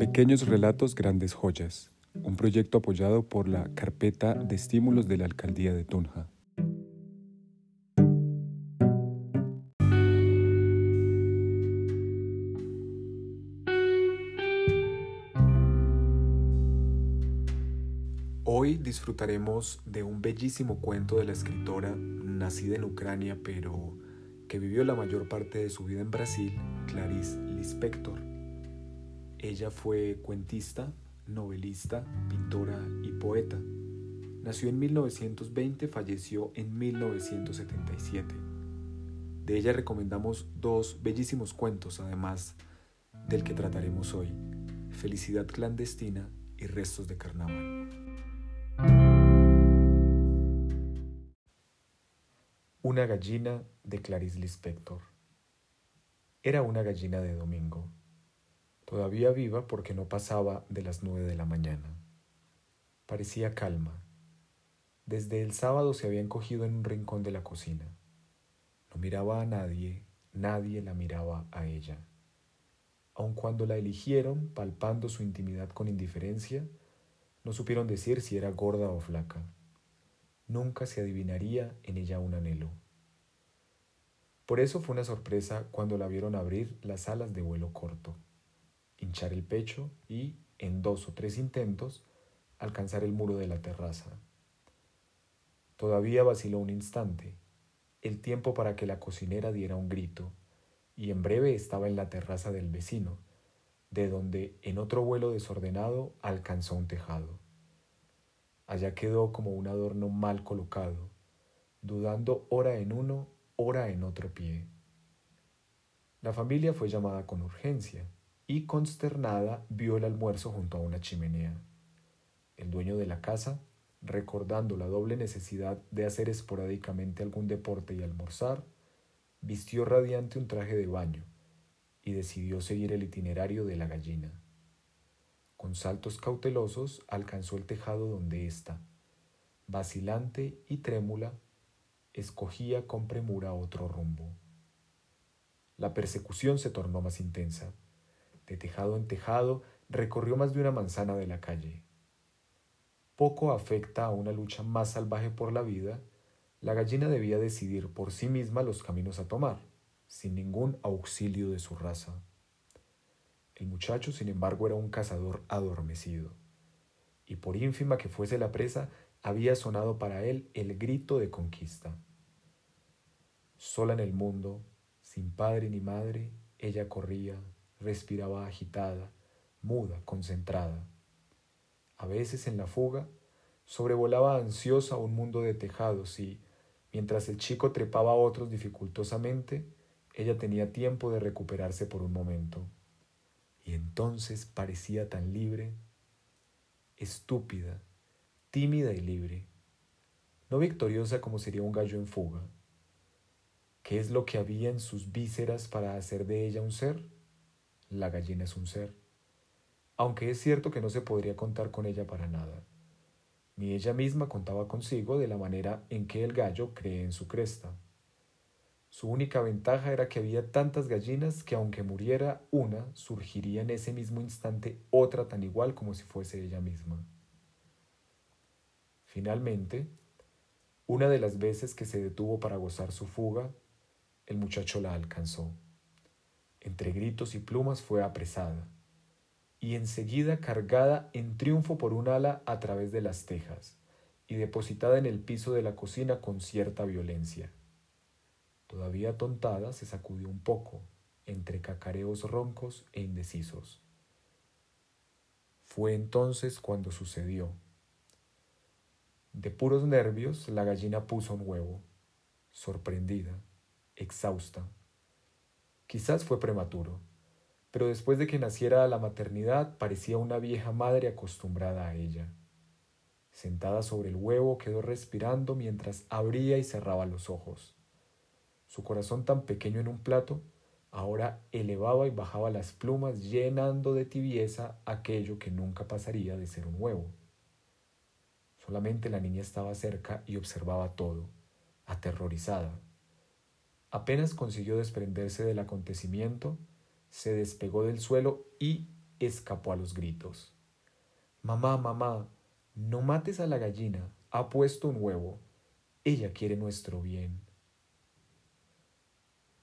Pequeños Relatos, Grandes Joyas, un proyecto apoyado por la Carpeta de Estímulos de la Alcaldía de Tunja. Hoy disfrutaremos de un bellísimo cuento de la escritora nacida en Ucrania pero que vivió la mayor parte de su vida en Brasil, Clarice Lispector. Ella fue cuentista, novelista, pintora y poeta. Nació en 1920, falleció en 1977. De ella recomendamos dos bellísimos cuentos, además del que trataremos hoy, Felicidad clandestina y Restos de Carnaval. Una gallina de Clarice Lispector. Era una gallina de domingo todavía viva porque no pasaba de las nueve de la mañana. Parecía calma. Desde el sábado se había encogido en un rincón de la cocina. No miraba a nadie, nadie la miraba a ella. Aun cuando la eligieron, palpando su intimidad con indiferencia, no supieron decir si era gorda o flaca. Nunca se adivinaría en ella un anhelo. Por eso fue una sorpresa cuando la vieron abrir las alas de vuelo corto hinchar el pecho y, en dos o tres intentos, alcanzar el muro de la terraza. Todavía vaciló un instante, el tiempo para que la cocinera diera un grito, y en breve estaba en la terraza del vecino, de donde, en otro vuelo desordenado, alcanzó un tejado. Allá quedó como un adorno mal colocado, dudando ora en uno, ora en otro pie. La familia fue llamada con urgencia y consternada vio el almuerzo junto a una chimenea. El dueño de la casa, recordando la doble necesidad de hacer esporádicamente algún deporte y almorzar, vistió radiante un traje de baño y decidió seguir el itinerario de la gallina. Con saltos cautelosos alcanzó el tejado donde ésta, vacilante y trémula, escogía con premura otro rumbo. La persecución se tornó más intensa de tejado en tejado, recorrió más de una manzana de la calle. Poco afecta a una lucha más salvaje por la vida, la gallina debía decidir por sí misma los caminos a tomar, sin ningún auxilio de su raza. El muchacho, sin embargo, era un cazador adormecido, y por ínfima que fuese la presa, había sonado para él el grito de conquista. Sola en el mundo, sin padre ni madre, ella corría, respiraba agitada, muda, concentrada. A veces en la fuga, sobrevolaba ansiosa un mundo de tejados y, mientras el chico trepaba a otros dificultosamente, ella tenía tiempo de recuperarse por un momento. Y entonces parecía tan libre, estúpida, tímida y libre, no victoriosa como sería un gallo en fuga. ¿Qué es lo que había en sus vísceras para hacer de ella un ser? La gallina es un ser, aunque es cierto que no se podría contar con ella para nada. Ni ella misma contaba consigo de la manera en que el gallo cree en su cresta. Su única ventaja era que había tantas gallinas que aunque muriera una, surgiría en ese mismo instante otra tan igual como si fuese ella misma. Finalmente, una de las veces que se detuvo para gozar su fuga, el muchacho la alcanzó entre gritos y plumas fue apresada, y enseguida cargada en triunfo por un ala a través de las tejas, y depositada en el piso de la cocina con cierta violencia. Todavía tontada, se sacudió un poco, entre cacareos roncos e indecisos. Fue entonces cuando sucedió. De puros nervios, la gallina puso un huevo, sorprendida, exhausta, Quizás fue prematuro, pero después de que naciera la maternidad parecía una vieja madre acostumbrada a ella. Sentada sobre el huevo quedó respirando mientras abría y cerraba los ojos. Su corazón tan pequeño en un plato ahora elevaba y bajaba las plumas llenando de tibieza aquello que nunca pasaría de ser un huevo. Solamente la niña estaba cerca y observaba todo, aterrorizada. Apenas consiguió desprenderse del acontecimiento, se despegó del suelo y, escapó a los gritos. Mamá, mamá, no mates a la gallina, ha puesto un huevo. Ella quiere nuestro bien.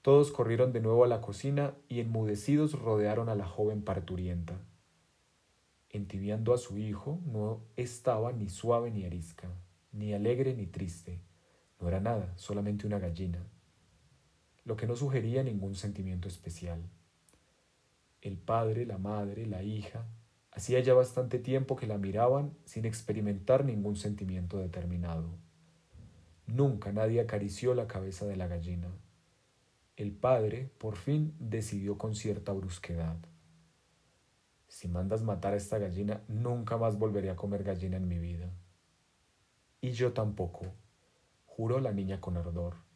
Todos corrieron de nuevo a la cocina y enmudecidos rodearon a la joven parturienta. Entibiando a su hijo, no estaba ni suave ni arisca, ni alegre ni triste. No era nada, solamente una gallina, lo que no sugería ningún sentimiento especial. El padre, la madre, la hija, hacía ya bastante tiempo que la miraban sin experimentar ningún sentimiento determinado. Nunca nadie acarició la cabeza de la gallina. El padre, por fin, decidió con cierta brusquedad. Si mandas matar a esta gallina, nunca más volveré a comer gallina en mi vida. Y yo tampoco, juró la niña con ardor.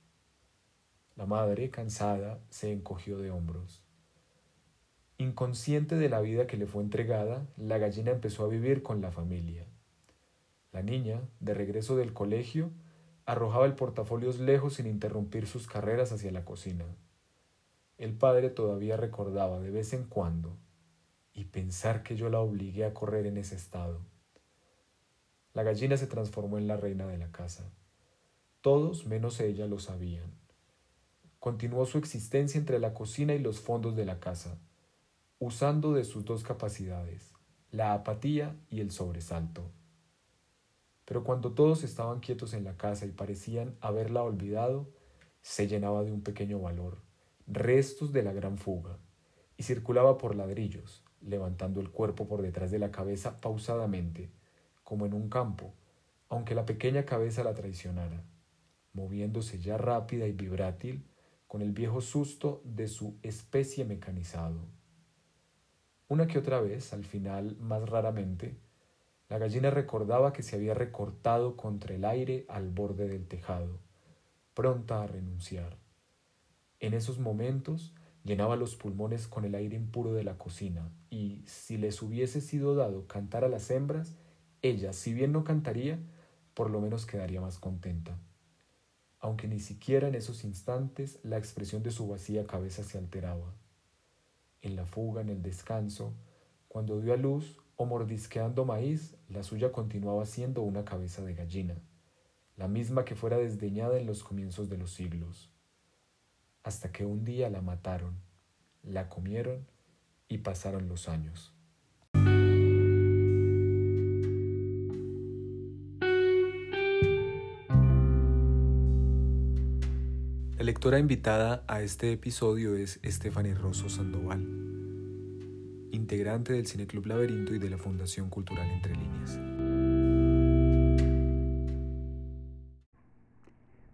La madre, cansada, se encogió de hombros. Inconsciente de la vida que le fue entregada, la gallina empezó a vivir con la familia. La niña, de regreso del colegio, arrojaba el portafolios lejos sin interrumpir sus carreras hacia la cocina. El padre todavía recordaba de vez en cuando, y pensar que yo la obligué a correr en ese estado. La gallina se transformó en la reina de la casa. Todos menos ella lo sabían. Continuó su existencia entre la cocina y los fondos de la casa, usando de sus dos capacidades, la apatía y el sobresalto. Pero cuando todos estaban quietos en la casa y parecían haberla olvidado, se llenaba de un pequeño valor, restos de la gran fuga, y circulaba por ladrillos, levantando el cuerpo por detrás de la cabeza pausadamente, como en un campo, aunque la pequeña cabeza la traicionara, moviéndose ya rápida y vibrátil con el viejo susto de su especie mecanizado. Una que otra vez, al final más raramente, la gallina recordaba que se había recortado contra el aire al borde del tejado, pronta a renunciar. En esos momentos llenaba los pulmones con el aire impuro de la cocina, y si les hubiese sido dado cantar a las hembras, ella, si bien no cantaría, por lo menos quedaría más contenta. Aunque ni siquiera en esos instantes la expresión de su vacía cabeza se alteraba. En la fuga, en el descanso, cuando dio a luz, o mordisqueando maíz, la suya continuaba siendo una cabeza de gallina, la misma que fuera desdeñada en los comienzos de los siglos, hasta que un día la mataron, la comieron y pasaron los años. La lectora invitada a este episodio es Stephanie Rosso Sandoval integrante del Cineclub Laberinto y de la Fundación Cultural Entre Líneas.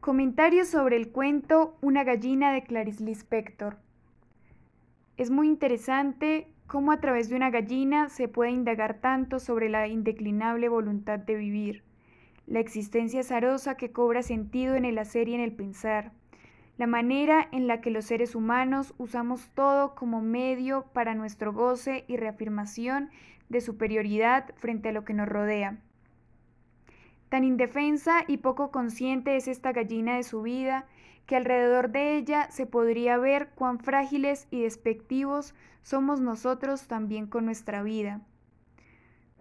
Comentarios sobre el cuento Una gallina de Clarice Lispector. Es muy interesante cómo a través de una gallina se puede indagar tanto sobre la indeclinable voluntad de vivir, la existencia azarosa que cobra sentido en el hacer y en el pensar, la manera en la que los seres humanos usamos todo como medio para nuestro goce y reafirmación de superioridad frente a lo que nos rodea. Tan indefensa y poco consciente es esta gallina de su vida que alrededor de ella se podría ver cuán frágiles y despectivos somos nosotros también con nuestra vida.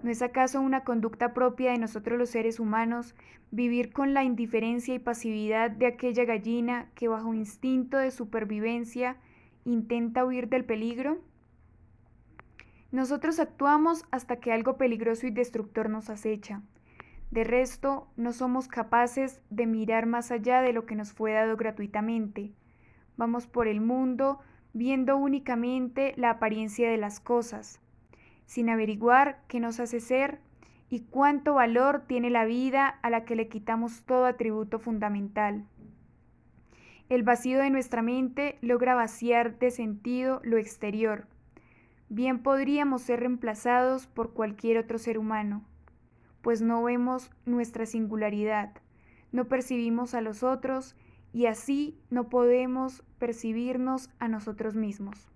¿No es acaso una conducta propia de nosotros los seres humanos vivir con la indiferencia y pasividad de aquella gallina que bajo instinto de supervivencia intenta huir del peligro? Nosotros actuamos hasta que algo peligroso y destructor nos acecha. De resto, no somos capaces de mirar más allá de lo que nos fue dado gratuitamente. Vamos por el mundo viendo únicamente la apariencia de las cosas sin averiguar qué nos hace ser y cuánto valor tiene la vida a la que le quitamos todo atributo fundamental. El vacío de nuestra mente logra vaciar de sentido lo exterior. Bien podríamos ser reemplazados por cualquier otro ser humano, pues no vemos nuestra singularidad, no percibimos a los otros y así no podemos percibirnos a nosotros mismos.